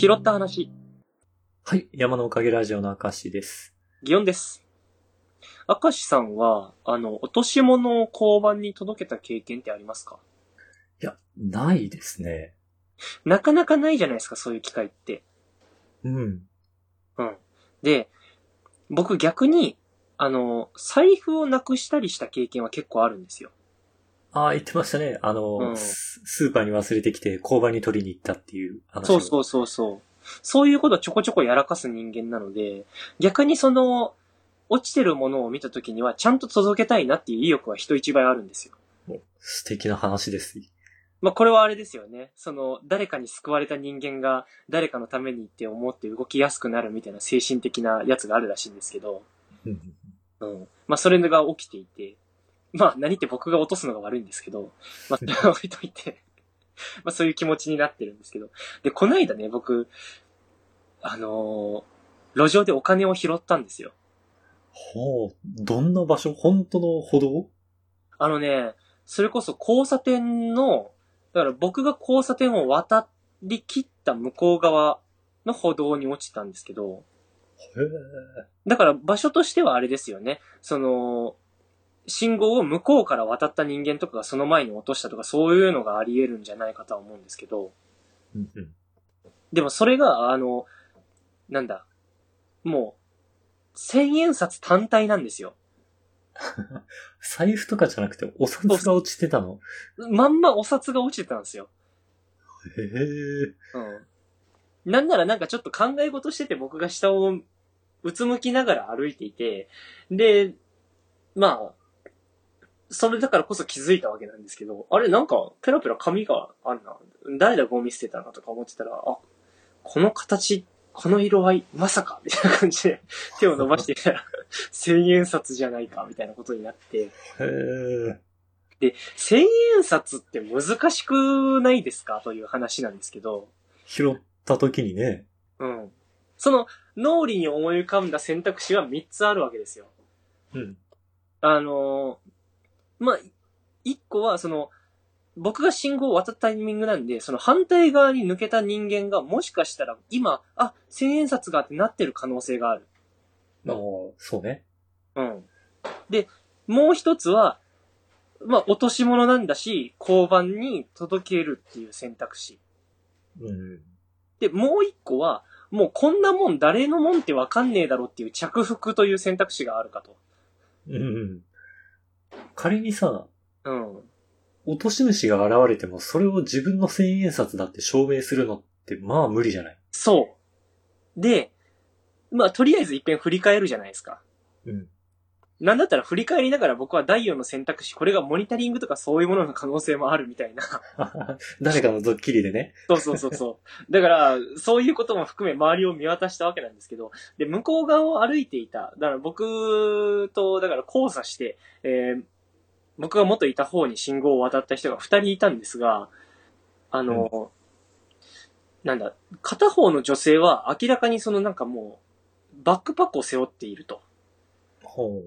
拾った話、はい。山のおかげラジオの明石です。祇園です。明石さんは、あの、落とし物を交番に届けた経験ってありますか？いや、ないですね。なかなかないじゃないですか、そういう機会って。うん。うん。で、僕逆に、あの、財布をなくしたりした経験は結構あるんですよ。ああ、言ってましたね。あの、うんススーパーに忘れてきて交番に取りに行ったっていう話。そうそうそうそう。そういうことちょこちょこやらかす人間なので、逆にその、落ちてるものを見た時には、ちゃんと届けたいなっていう意欲は人一倍あるんですよ。う。素敵な話です。まあ、これはあれですよね。その、誰かに救われた人間が、誰かのためにって思って動きやすくなるみたいな精神的なやつがあるらしいんですけど、うんうん。まあ、それが起きていて、まあ、何って僕が落とすのが悪いんですけど、まあ、それは置いといて、まあ、そういう気持ちになってるんですけど。で、こないだね、僕、あのー路上でお金を拾ったんですよ。ほう。どんな場所？本当の歩道？あのね、それこそ交差点の、だから僕が交差点を渡り切った向こう側の歩道に落ちたんですけど、へだから場所としてはあれですよね。その、信号を向こうから渡った人間とかがその前に落としたとかそういうのがあり得るんじゃないかとは思うんですけど、え。うんうん。でもそれが、あの、なんだ、もう、千円札単体なんですよ。財布とかじゃなくてお札が落ちてたの？まんまお札が落ちてたんですよ。へえ。うん。なんならなんかちょっと考え事してて僕が下をうつむきながら歩いていて、で、まあ、それだからこそ気づいたわけなんですけど、あれなんかペラペラ紙があるな。誰だゴミ捨てたのとか思ってたら、あ、この形、この色合い、まさかみたいな感じで 手を伸ばしてみたら、千円札じゃないかみたいなことになって、へえ。で、千円札って難しくないですか？という話なんですけど、拾った時にね。うん。その脳裏に思い浮かんだ選択肢は3つあるわけですよ。うん。あのーまあ、1個はその、僕が信号を渡ったタイミングなんで、その反対側に抜けた人間がもしかしたら今、あ、千円札がってなってる可能性がある。ああ、そうね。うん。で、もう一つは、まあ、落とし物なんだし、交番に届けるっていう選択肢。うん。で、もう一個は、もうこんなもん誰のもんってわかんねえだろっていう着服という選択肢があるかと。うん。仮にさ、うん。落とし主が現れても、それを自分の千円札だって証明するのって、まあ無理じゃない？そう。で、まあ、とりあえず一遍振り返るじゃないですか。うん。なんだったら振り返りながら僕は第4の選択肢、これがモニタリングとかそういうものの可能性もあるみたいな。誰かのドッキリでね。そうそうそうそう。だから、そういうことも含め周りを見渡したわけなんですけど、で、向こう側を歩いていた。だから僕と、だから交差して、えー僕が元いた方に信号を渡った人が二人いたんですが、あの、なんだ、片方の女性は明らかにそのなんかもう、バックパックを背負っていると。ほ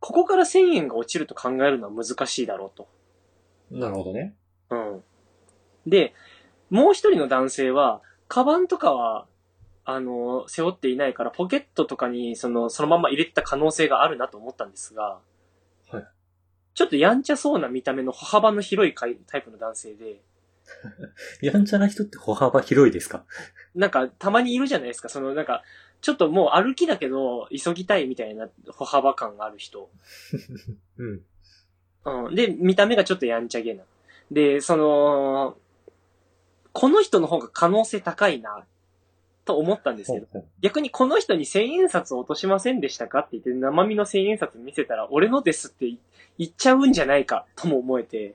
ここから1000円が落ちると考えるのは難しいだろうと。う。なるほどね。うん。で、もう一人の男性は、カバンとかは、あの、背負っていないから、ポケットとかに、その、そのまま入れてた可能性があるなと思ったんですが、はい。ちょっとやんちゃそうな見た目の歩幅の広いかいタイプの男性で、やんちゃな人って歩幅広いですか？なんか、たまにいるじゃないですか、その、なんか、ちょっともう歩きだけど、急ぎたいみたいな歩幅感がある人。うん。うん。で、見た目がちょっとやんちゃげな。で、その、この人の方が可能性高いな、と思ったんですけど、逆にこの人に千円札を落としませんでしたかって言って生身の千円札見せたら、俺のですって言っちゃうんじゃないか、とも思えて、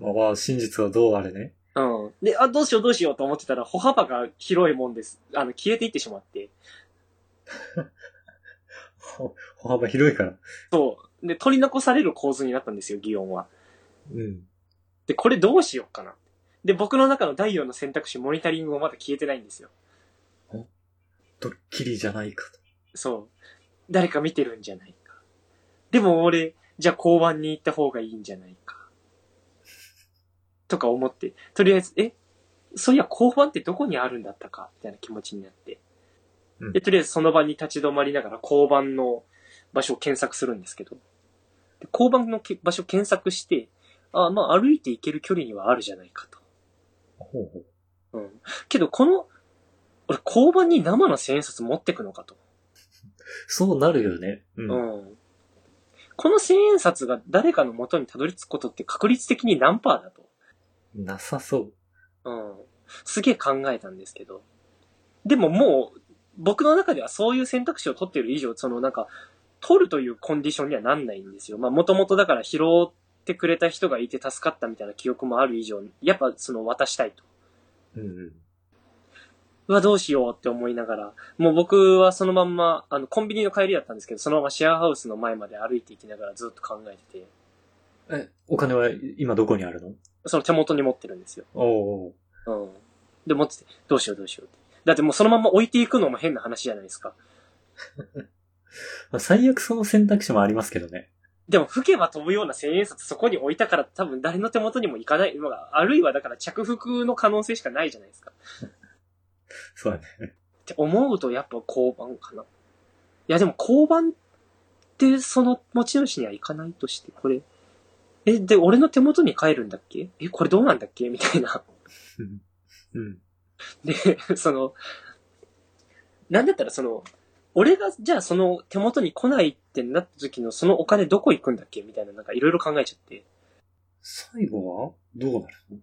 ほうまあ、真実はどうあれね。うん。で、あ、どうしようどうしようと思ってたら、歩幅が広いもんです。あの、消えていってしまって。ほ歩幅広いから。そう。で、取り残される構図になったんですよ、擬音は。うん。で、これどうしようかな。で、僕の中の第4の選択肢、モニタリングもまだ消えてないんですよ。ドッキリじゃないかと。そう。誰か見てるんじゃないか。でも俺、じゃあ交番に行った方がいいんじゃないか。とか思って、とりあえず、えそういや、交番ってどこにあるんだったか、みたいな気持ちになって。うんで、とりあえずその場に立ち止まりながら交番の場所を検索するんですけど、で交番のけ場所を検索して、あまあ歩いて行ける距離にはあるじゃないかと。ほうほう。うん。けど、この、俺、交番に生の千円札持ってくのかと。そうなるよね。うん。うん。この千円札が誰かの元にたどり着くことって確率的に何パーだと。なさそう。うん。すげえ考えたんですけど。でももう、僕の中ではそういう選択肢を取っている以上、そのなんか、取るというコンディションにはなんないんですよ。まあもともとだから拾ってくれた人がいて助かったみたいな記憶もある以上、やっぱその渡したいと。うんうん。うわ、どうしようって思いながら、もう僕はそのまんま、あの、コンビニの帰りだったんですけど、そのままシェアハウスの前まで歩いていきながらずっと考えてて、え、お金は今どこにあるの？その手元に持ってるんですよ。おおうん。で、持ってて、どうしようどうしようって。だってもうそのまま置いていくのも変な話じゃないですか。まあ最悪その選択肢もありますけどね。でも吹けば飛ぶような千円札そこに置いたから多分誰の手元にも行かない。まあ、あるいはだから着服の可能性しかないじゃないですか。そうだね。って思うとやっぱ交番かな。いやでも交番ってその持ち主には行かないとして、これ。え、で、俺の手元に帰るんだっけ？え、これどうなんだっけ？みたいな。うんうん。で、その、なんだったらその、俺がじゃあその手元に来ないってなった時のそのお金どこ行くんだっけ？みたいななんかいろいろ考えちゃって。最後はどうなるの？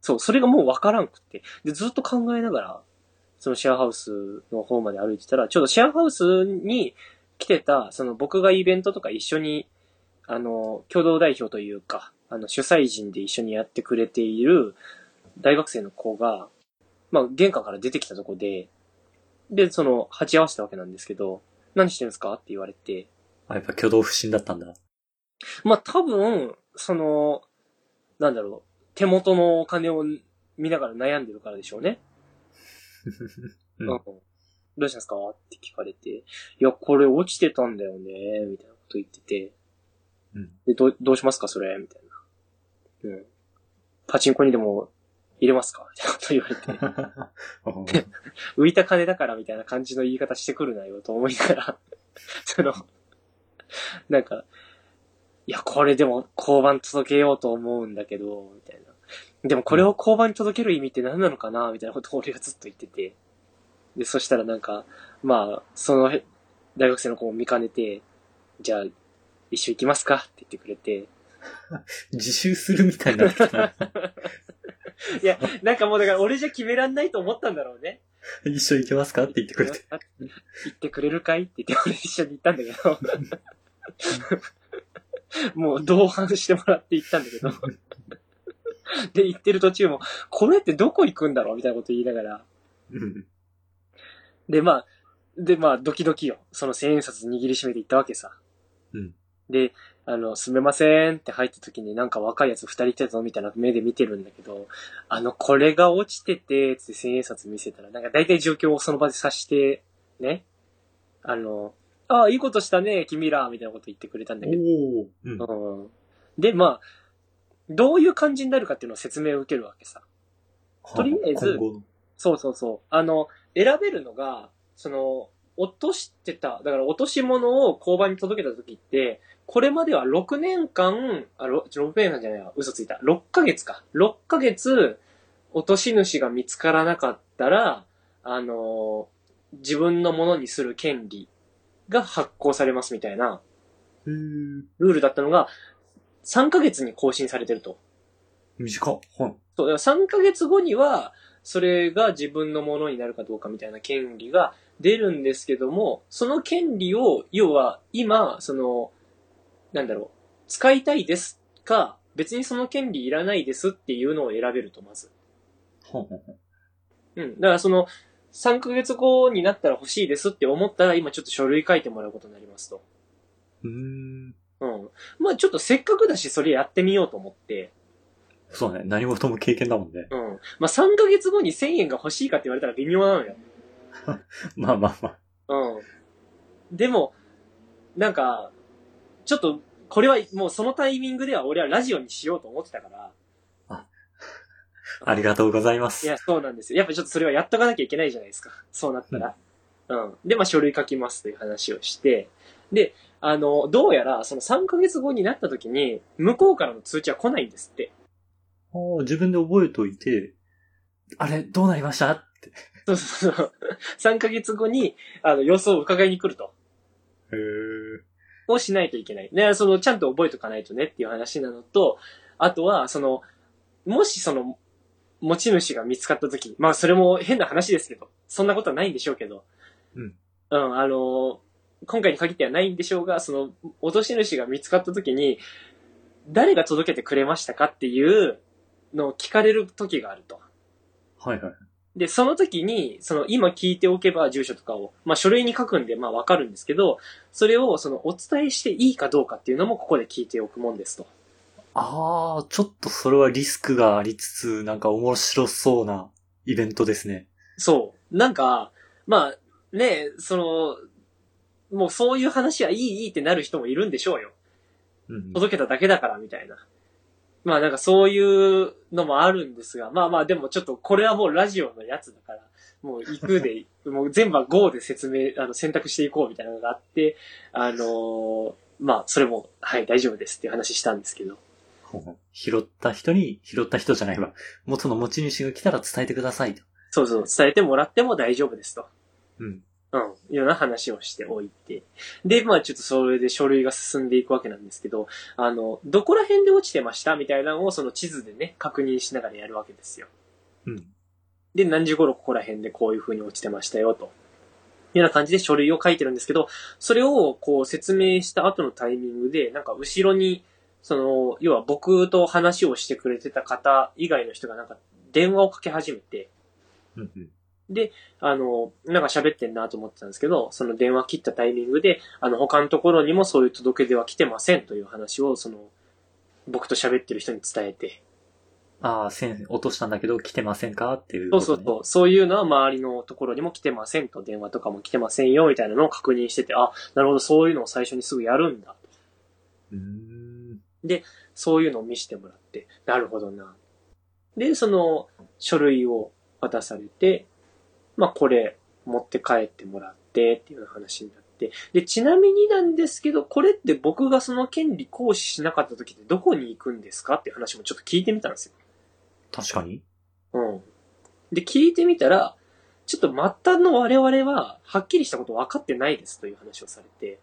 そう、それがもうわからんくって。で、ずっと考えながら、そのシェアハウスの方まで歩いてたら、ちょうどシェアハウスに来てた、その僕がイベントとか一緒に、あの、共同代表というか、あの、主催人で一緒にやってくれている大学生の子が、まあ、玄関から出てきたとこで、で、その、鉢合わせたわけなんですけど、何してるんですか？って言われて、あ、やっぱ挙動不審だったんだ。まあ多分、その、なんだろう、手元のお金を見ながら悩んでるからでしょうね。うん。どうしたんですか？って聞かれて、いや、これ落ちてたんだよね、みたいなこと言ってて、うん。で、どう、どうしますかそれみたいな。うん。パチンコにでも入れますか？みたいなこと言われて、浮いた金だからみたいな感じの言い方してくるなよと思いながら、その、なんか、いや、これでも交番届けようと思うんだけど、みたいな。でもこれを交番に届ける意味って何なのかなみたいなことを俺がずっと言ってて。で、そしたらなんか、まあ、その大学生の子も見かねて、じゃあ、一緒行きますか？って言ってくれて。自習するみたいになってきた。いや、なんかもうだから俺じゃ決めらんないと思ったんだろうね。一緒行けますか？って言ってくれて。あ言ってくれるかい？って言って俺一緒に行ったんだけど。もう同伴してもらって行ったんだけど。で、行ってる途中も、これってどこ行くんだろう？みたいなこと言いながら。うん。で、まあ、で、まあ、ドキドキよ。その千円札握りしめて行ったわけさ。うん。で、あの、すみませんって入った時になんか若いやつ二人いたぞみたいな目で見てるんだけど、あの、これが落ちてて、つって千円札見せたら、なんか大体状況をその場で察して、ね。あの、ああ、いいことしたね、君ら、みたいなこと言ってくれたんだけど。うん。うん。で、まあ、どういう感じになるかっていうのを説明を受けるわけさ。とりあえずそうそうそう。あの、選べるのが、その、落としてた、だから落とし物を交番に届けた時って、これまでは6年間、あ、ろ6年間じゃないわ、嘘ついた。6ヶ月か。6ヶ月、落とし主が見つからなかったら、あの自分のものにする権利が発行されますみたいな。ルールだったのが、3ヶ月に更新されてると。短っ。はい。そう、だから3ヶ月後には、それが自分のものになるかどうかみたいな権利が出るんですけども、その権利を、要は今、その、なんだろう、使いたいですか、別にその権利いらないですっていうのを選べると、まず。うん。だからその、3ヶ月後になったら欲しいですって思ったら、今ちょっと書類書いてもらうことになりますと。うーん。うん。まあちょっとせっかくだし、それやってみようと思って、そうね。何事も経験だもんね。うん。まあ3ヶ月後に1000円が欲しいかって言われたら微妙なのよ。まあまあまあ。うん。でも、なんか、ちょっと、これはもうそのタイミングでは俺はラジオにしようと思ってたから、ありがとうございます。いや、そうなんですよ。やっぱちょっとそれはやっとかなきゃいけないじゃないですか。そうなったら。うん。で、まあ書類書きますという話をして、で、あの、どうやらその3ヶ月後になった時に、向こうからの通知は来ないんですって。あー自分で覚えといて、あれ、どうなりましたって。そうそうそう。3ヶ月後に、あの、様子を伺いに来ると。へーをしないといけない。で、その、ちゃんと覚えとかないとねっていう話なのと、あとは、その、もしその、持ち主が見つかった時まあそれも変な話ですけど、そんなことはないんでしょうけど、うん。うん、あの、今回に限ってはないんでしょうが、その、落とし主が見つかった時に、誰が届けてくれましたかっていうのを聞かれる時があると。はいはい。で、その時に、その今聞いておけば住所とかを、まあ書類に書くんでまあわかるんですけど、それをそのお伝えしていいかどうかっていうのもここで聞いておくもんですと。あー、ちょっとそれはリスクがありつつ、なんか面白そうなイベントですね。そう。なんか、まあ、ね、その、もうそういう話はいいいいってなる人もいるんでしょうよ。うん。届けただけだからみたいな。まあなんかそういうのもあるんですが、まあまあでもちょっとこれはもうラジオのやつだから、もう行くで、もう全部は GO で説明、あの選択していこうみたいなのがあって、あのーまあそれも、はい大丈夫ですっていう話したんですけど。拾った人に、拾った人じゃないわ。元の持ち主が来たら伝えてくださいと。そうそう、伝えてもらっても大丈夫ですと。うん。うん。ような話をしておいて。で、まあちょっとそれで書類が進んでいくわけなんですけど、あの、どこら辺で落ちてましたみたいなのをその地図でね、確認しながらやるわけですよ。うん。で、何時頃ここら辺でこういう風に落ちてましたよ、と。いうような感じで書類を書いてるんですけど、それをこう説明した後のタイミングで、なんか後ろに、その、要は僕と話をしてくれてた方以外の人がなんか電話をかけ始めて、うんうん。あの、なんか喋ってんなと思ってたんですけど、その電話切ったタイミングで、あの、他のところにもそういう届け出は来てませんという話を、その、僕と喋ってる人に伝えて、ああ、線落としたんだけど来てませんかっていうね。そうそうそう、そういうのは周りのところにも来てませんと、電話とかも来てませんよ、みたいなのを確認してて、あ、なるほど、そういうのを最初にすぐやるんだ。うーん。そういうのを見せてもらって、なるほどな。で、その書類を渡されて、まあこれ持って帰ってもらってっていうような話になって。で、ちなみになんですけど、これって僕がその権利行使しなかった時ってどこに行くんですか？っていう話もちょっと聞いてみたんですよ。確かに。うん。で、聞いてみたら、ちょっと末端の我々は、はっきりしたこと分かってないですという話をされて、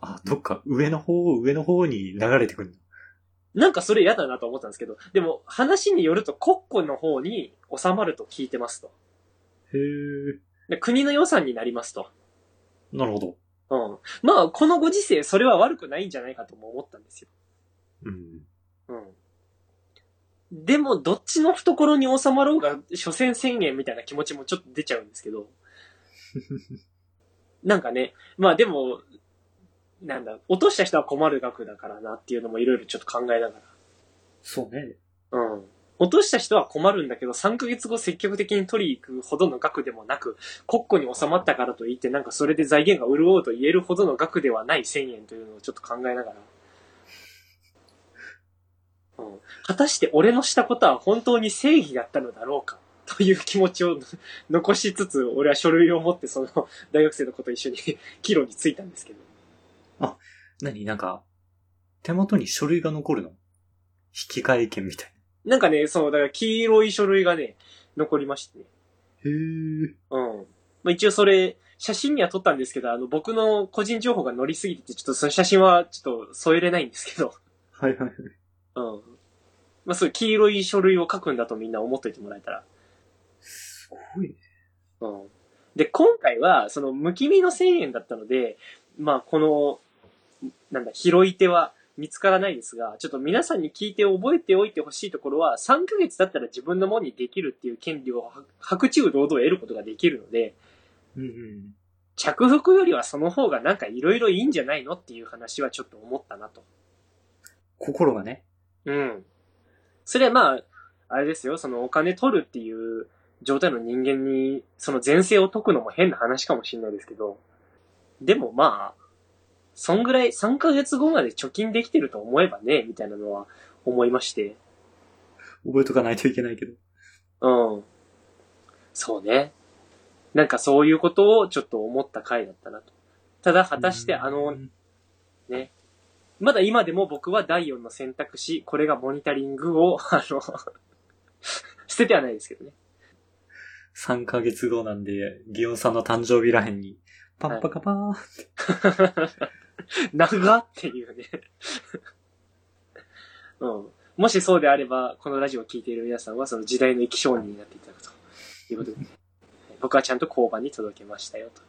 あ、どっか上の方、上の方に流れてくるなんかそれ嫌だなと思ったんですけど、でも話によると国庫の方に収まると聞いてますと。の。へえ。で国の予算になりますと。なるほど。うん。まあ、このご時世、それは悪くないんじゃないかとも思ったんですよ。うん。うん。でも、どっちの懐に収まろうが、所詮1000円みたいな気持ちもちょっと出ちゃうんですけど。なんかね、まあでも、なんだ、落とした人は困る額だからなっていうのもいろいろちょっと考えながそうね。ら。うん。落とした人は困るんだけど、3ヶ月後積極的に取り行くほどの額でもなく、国庫に収まったからといって、なんかそれで財源が潤うと言えるほどの額ではない1000円というのをちょっと考えながら。うん。果たして俺のしたことは本当に正義だったのだろうかという気持ちを 残しつつ、俺は書類を持ってその大学生の子と一緒に 帰路に着いたんですけど。何？なになんか、手元に書類が残るの？引き換え券みたいなんかね、そう、だから黄色い書類がね、残りましてね。な。へえ。うん。まあ、一応それ、写真には撮ったんですけど、あの、僕の個人情報が載りすぎてて、ちょっとその写真はちょっと添えれないんですけど。はいはいはい。うん。まあ、そう黄色い書類を書くんだとみんな思っといてもらえたら。すごいね。うん。で、今回は、その、無気味の1000円だったので、まあ、この、なんだ、拾い手は見つからないですが、ちょっと皆さんに聞いて覚えておいてほしいところは、3ヶ月だったら自分のものにできるっていう権利を白白昼堂々得ることができるので、うんうん。着服よりはその方がなんかいろいろいいんじゃないのっていう話はちょっと思ったなと。心がね。うん。それはまあ、あれですよ、そのお金取るっていう状態の人間に、その前世を解くのも変な話かもしれないですけど、でもまあ、そんぐらい3ヶ月後まで貯金できてると思えばね、みたいなのは思いまして。覚えとかないといけないけど。うん。そうね。なんかそういうことをちょっと思った回だったなと。ただ果たしてあの、ね。まだ今でも僕は第4の選択肢、これがモニタリングを、あの、捨ててはないですけどね。3ヶ月後なんで、ギオンさんの誕生日らへんに、パンパカパーン、長っていうね。うん。もしそうであれば、このラジオを聴いている皆さんはその時代の生き証人になっていただくということで、僕はちゃんと交番に届けましたよと。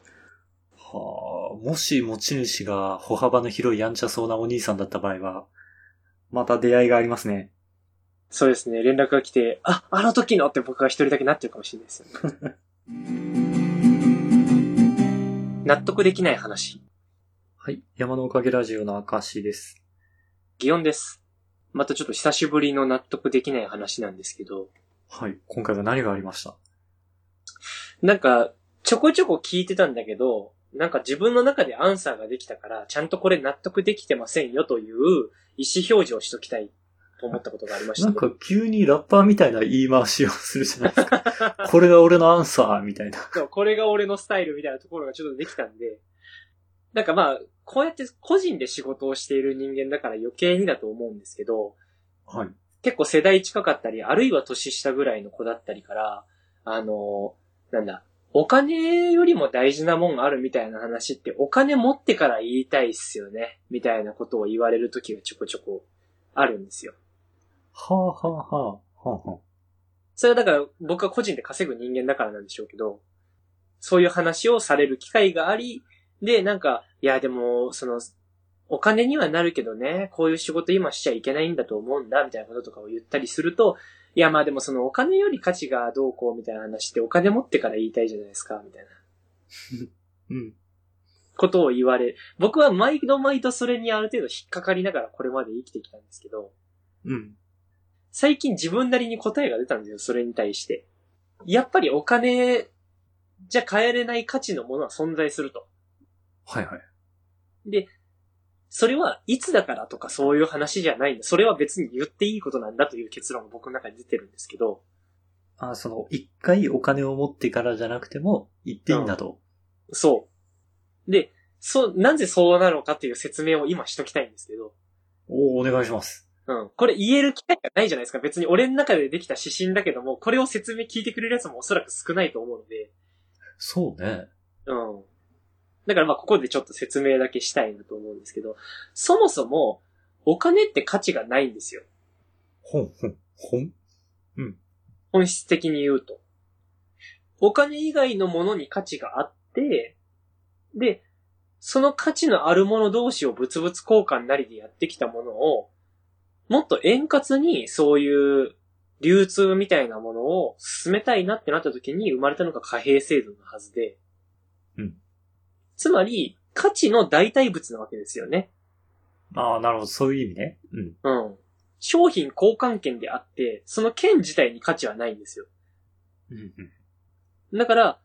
はあ、もし持ち主が歩幅の広いやんちゃそうなお兄さんだった場合は、また出会いがありますね。そうですね、連絡が来て、あ、あの時のって僕が一人だけなってるかもしれないですよね。納得できない話。はい。山のおかげラジオの証です。祇園です。またちょっと久しぶりの納得できない話なんですけど、はい。今回は何がありました？なんか、ちょこちょこ聞いてたんだけど、なんか自分の中でアンサーができたから、ちゃんとこれ納得できてませんよという意思表示をしときたいと思ったことがありましなんて。か急にラッパーみたいな言い回しをするじゃないですか。これが俺のアンサーみたいな。これが俺のスタイルみたいなところがちょっとできたんで、なんかまあ、こうやって個人で仕事をしている人間だから余計にだと思うんですけど、はい。結構世代近かったり、あるいは年下ぐらいの子だったりから、あの、なんだ、お金よりも大事なもんがあるみたいな話って、お金持ってから言いたいっすよね、みたいなことを言われる時がちょこちょこあるんですよ。はあはあはあ。はあはあ。それはだから僕は個人で稼ぐ人間だからなんでしょうけど、そういう話をされる機会があり、で、なんか、いやでも、その、お金にはなるけどね、こういう仕事今しちゃいけないんだと思うんだ、みたいなこととかを言ったりすると、いやまあでもそのお金より価値がどうこうみたいな話ってお金持ってから言いたいじゃないですか、みたいな うん。ことを言われ、僕は毎度毎度それにある程度引っかかりながらこれまで生きてきたんですけど、うん。最近自分なりに答えが出たんですよ、それに対して。やっぱりお金じゃ買えれない価値のものは存在すると。はいはい。で、それはいつだからとかそういう話じゃないんだ。それは別に言っていいことなんだという結論が僕の中に出てるんですけど、あ、その、一回お金を持ってからじゃなくても、言っていいんだと。そう。で、そう、なぜそうなのかっていう説明を今しときたいんですけど、おお願いします。うん。これ言える機会がないじゃないですか。別に俺の中でできた指針だけども、これを説明聞いてくれるやつもおそらく少ないと思うので、そうね。うん。だからまあここでちょっと説明だけしたいなと思うんですけど、そもそもお金って価値がないんですよ。ほん、ほん、ほん。本質的に言うと。お金以外のものに価値があって、で、その価値のあるもの同士を物々交換なりでやってきたものを、もっと円滑にそういう流通みたいなものを進めたいなってなった時に生まれたのが貨幣制度のはずで。うん。つまり、価値の代替物なわけですよね。ああ、なるほど。そういう意味ね。うん。うん。商品交換権であって、その権自体に価値はないんですよ。うん、うん。だから、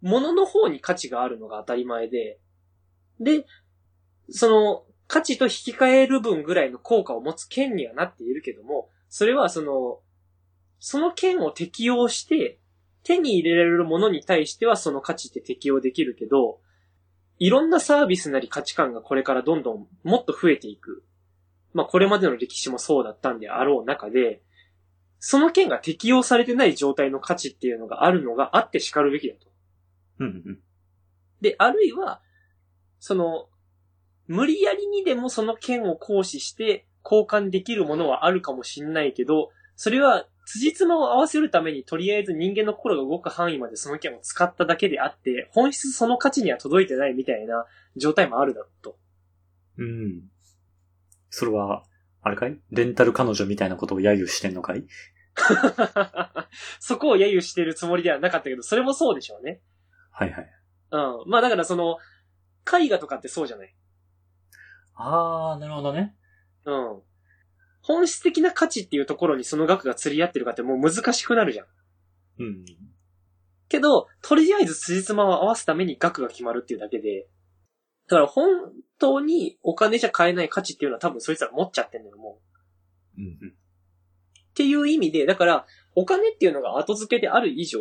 物の方に価値があるのが当たり前で、で、その、価値と引き換える分ぐらいの効果を持つ権にはなっているけども、それはその、その権を適用して、手に入れられるものに対してはその価値って適用できるけど、いろんなサービスなり価値観がこれからどんどんもっと増えていく。まあこれまでの歴史もそうだったんであろう中で、その権が適用されてない状態の価値っていうのがあるのがあって叱るべきだと。うん、うん。で、あるいは、その、無理やりにでもその権を行使して交換できるものはあるかもしんないけど、それは辻褄を合わせるためにとりあえず人間の心が動く範囲までその権を使っただけであって、本質その価値には届いてないみたいな状態もあるだろうと。うん。それは、あれかい？レンタル彼女みたいなことを揶揄してんのかい？そこを揶揄してるつもりではなかったけど、それもそうでしょうね。はいはい。うん。まあだからその、絵画とかってそうじゃない？ああ、なるほどね。うん。本質的な価値っていうところにその額が釣り合ってるかってもう難しくなるじゃん。うん。けど、とりあえず辻褄を合わすために額が決まるっていうだけで、だから本当にお金じゃ買えない価値っていうのは多分そいつら持っちゃってんだよ、もう。うん、うん。っていう意味で、だから、お金っていうのが後付けである以上、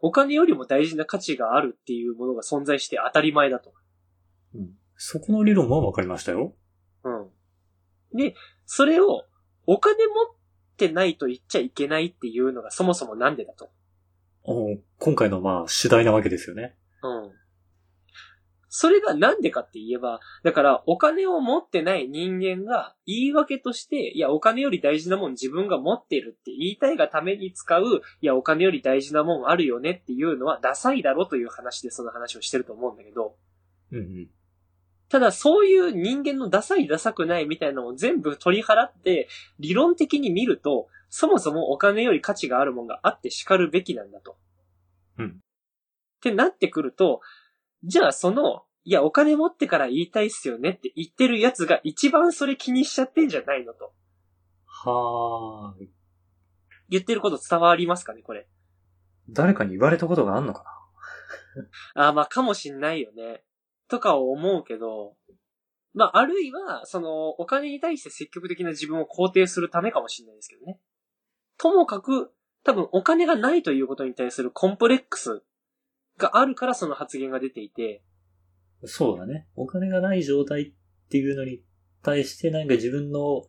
お金よりも大事な価値があるっていうものが存在して当たり前だと。うん。そこの理論は分かりましたよ。うん。で、それを、お金持ってないと言っちゃいけないっていうのがそもそもなんでだと。お今回のまあ主題なわけですよね。うん。それがなんでかって言えば、だからお金を持ってない人間が言い訳として、いやお金より大事なもん自分が持ってるって言いたいがために使う、いやお金より大事なもんあるよねっていうのはダサいだろという話でその話をしてると思うんだけど、うんうん。ただそういう人間のダサいダサくないみたいなのを全部取り払って、理論的に見ると、そもそもお金より価値があるもんがあって叱るべきなんだと。うんってなってくると、じゃあその、いやお金持ってから言いたいっすよねって言ってるやつが一番それ気にしちゃってんじゃないのと。はーい。言ってること伝わりますかねこれ。誰かに言われたことがあんのか あーまあかもしんないよね。とかを思うけど、まああるいは、その、お金に対して積極的な自分を肯定するためかもしんないですけどね。ともかく、多分お金がないということに対するコンプレックスがあるからその発言が出ていて、なそうだね。お金がない状態っていうのに対してなんか自分の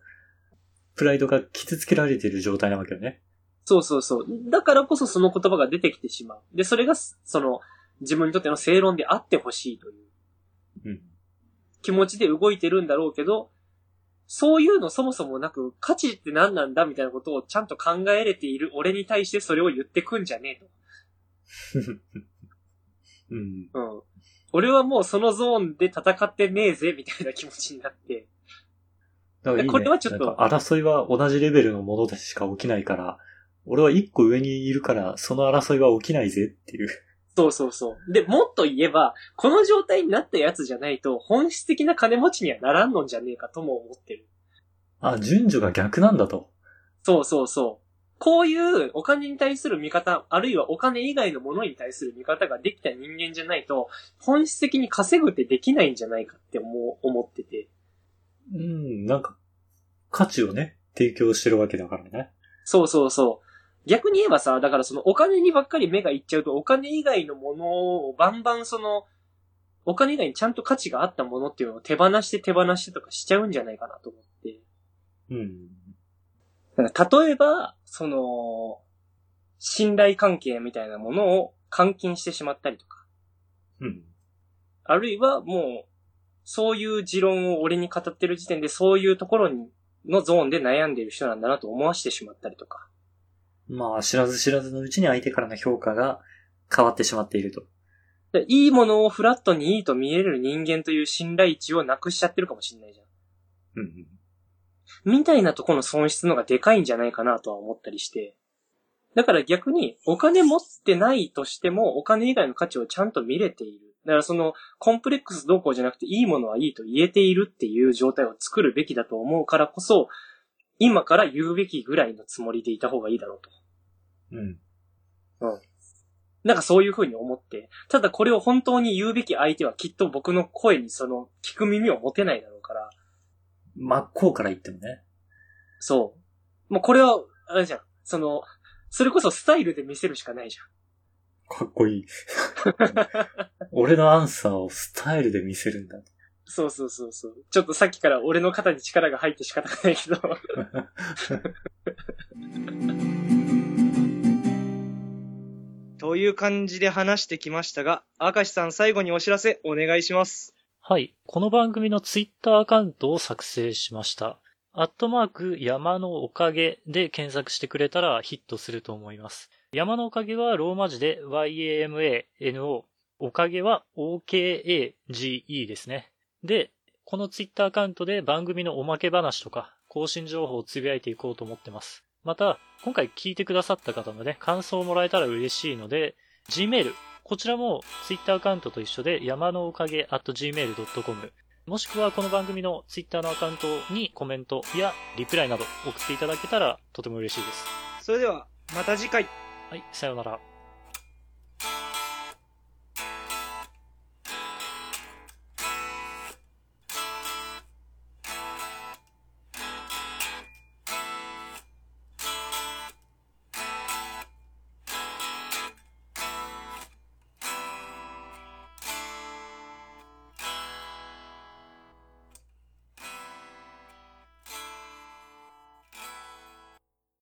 プライドが傷つけられている状態なわけよね。そうそうそう。だからこそその言葉が出てきてしまう。で、それが、その、自分にとっての正論であってほしいといううん。気持ちで動いてるんだろうけど、そういうのそもそもなく、価値って何なんだみたいなことをちゃんと考えれている俺に対してそれを言ってくんじゃね うん。えと。うん。俺はもうそのゾーンで戦ってねえぜ、みたいな気持ちになって。だから。これはちょっと争いは同じレベルのものでしか起きないから、俺は一個上にいるから、その争いは起きないぜっていう。そうそうそう。で、もっと言えば、この状態になったやつじゃないと、本質的な金持ちにはならんのんじゃねえかとも思ってる。あ、順序が逆なんだと。そうそうそう。こういうお金に対する見方、あるいはお金以外のものに対する見方ができた人間じゃないと、本質的に稼ぐってできないんじゃないかって思う思ってて。うん、なんか、価値をね、提供してるわけだからね。そうそうそう。逆に言えばさ、だからそのお金にばっかり目がいっちゃうと、お金以外のものをバンバンその、お金以外にちゃんと価値があったものっていうのを手放して手放してとかしちゃうんじゃないかなと思って。うん。例えば、その、信頼関係みたいなものを換金してしまったりとか。うん。あるいはもう、そういう持論を俺に語ってる時点でそういうところに、のゾーンで悩んでいる人なんだなと思わしてしまったりとか。まあ、知らず知らずのうちに相手からの評価が変わってしまっていると。でいいものをフラットにいいと見える人間という信頼値をなくしちゃってるかもしれないじゃん。うん。みたいなところの損失のがでかいんじゃないかなとは思ったりして。だから逆に、お金持ってないとしても、お金以外の価値をちゃんと見れている。だからその、コンプレックスどうこうじゃなくて、いいものはいいと言えているっていう状態を作るべきだと思うからこそ、今から言うべきぐらいのつもりでいた方がいいだろうと。うん。なんかそういう風に思って、ただこれを本当に言うべき相手はきっと僕の声にその、聞く耳を持てないだろうから、真っ向から言ってもね。そう。もうこれは、あれじゃん。その、それこそスタイルで見せるしかないじゃん。かっこいい。俺のアンサーをスタイルで見せるんだ。そうそうそうそう。ちょっとさっきから俺の肩に力が入って仕方がないけど。という感じで話してきましたが、明石さん最後にお知らせお願いします。はい。この番組のツイッターアカウントを作成しました。アットマーク山のおかげで検索してくれたらヒットすると思います。山のおかげはローマ字で YAMANO。おかげは OKAGE ですね。で、このツイッターアカウントで番組のおまけ話とか更新情報をつぶやいていこうと思ってます。また、今回聞いてくださった方のね、感想をもらえたら嬉しいので、Gmail、こちらも Twitter アカウントと一緒で山のおかげ at gmail.com もしくはこの番組の Twitter のアカウントにコメントやリプライなど送っていただけたらとても嬉しいです。それでは、また次回。はい、さようなら。